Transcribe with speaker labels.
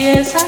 Speaker 1: empieza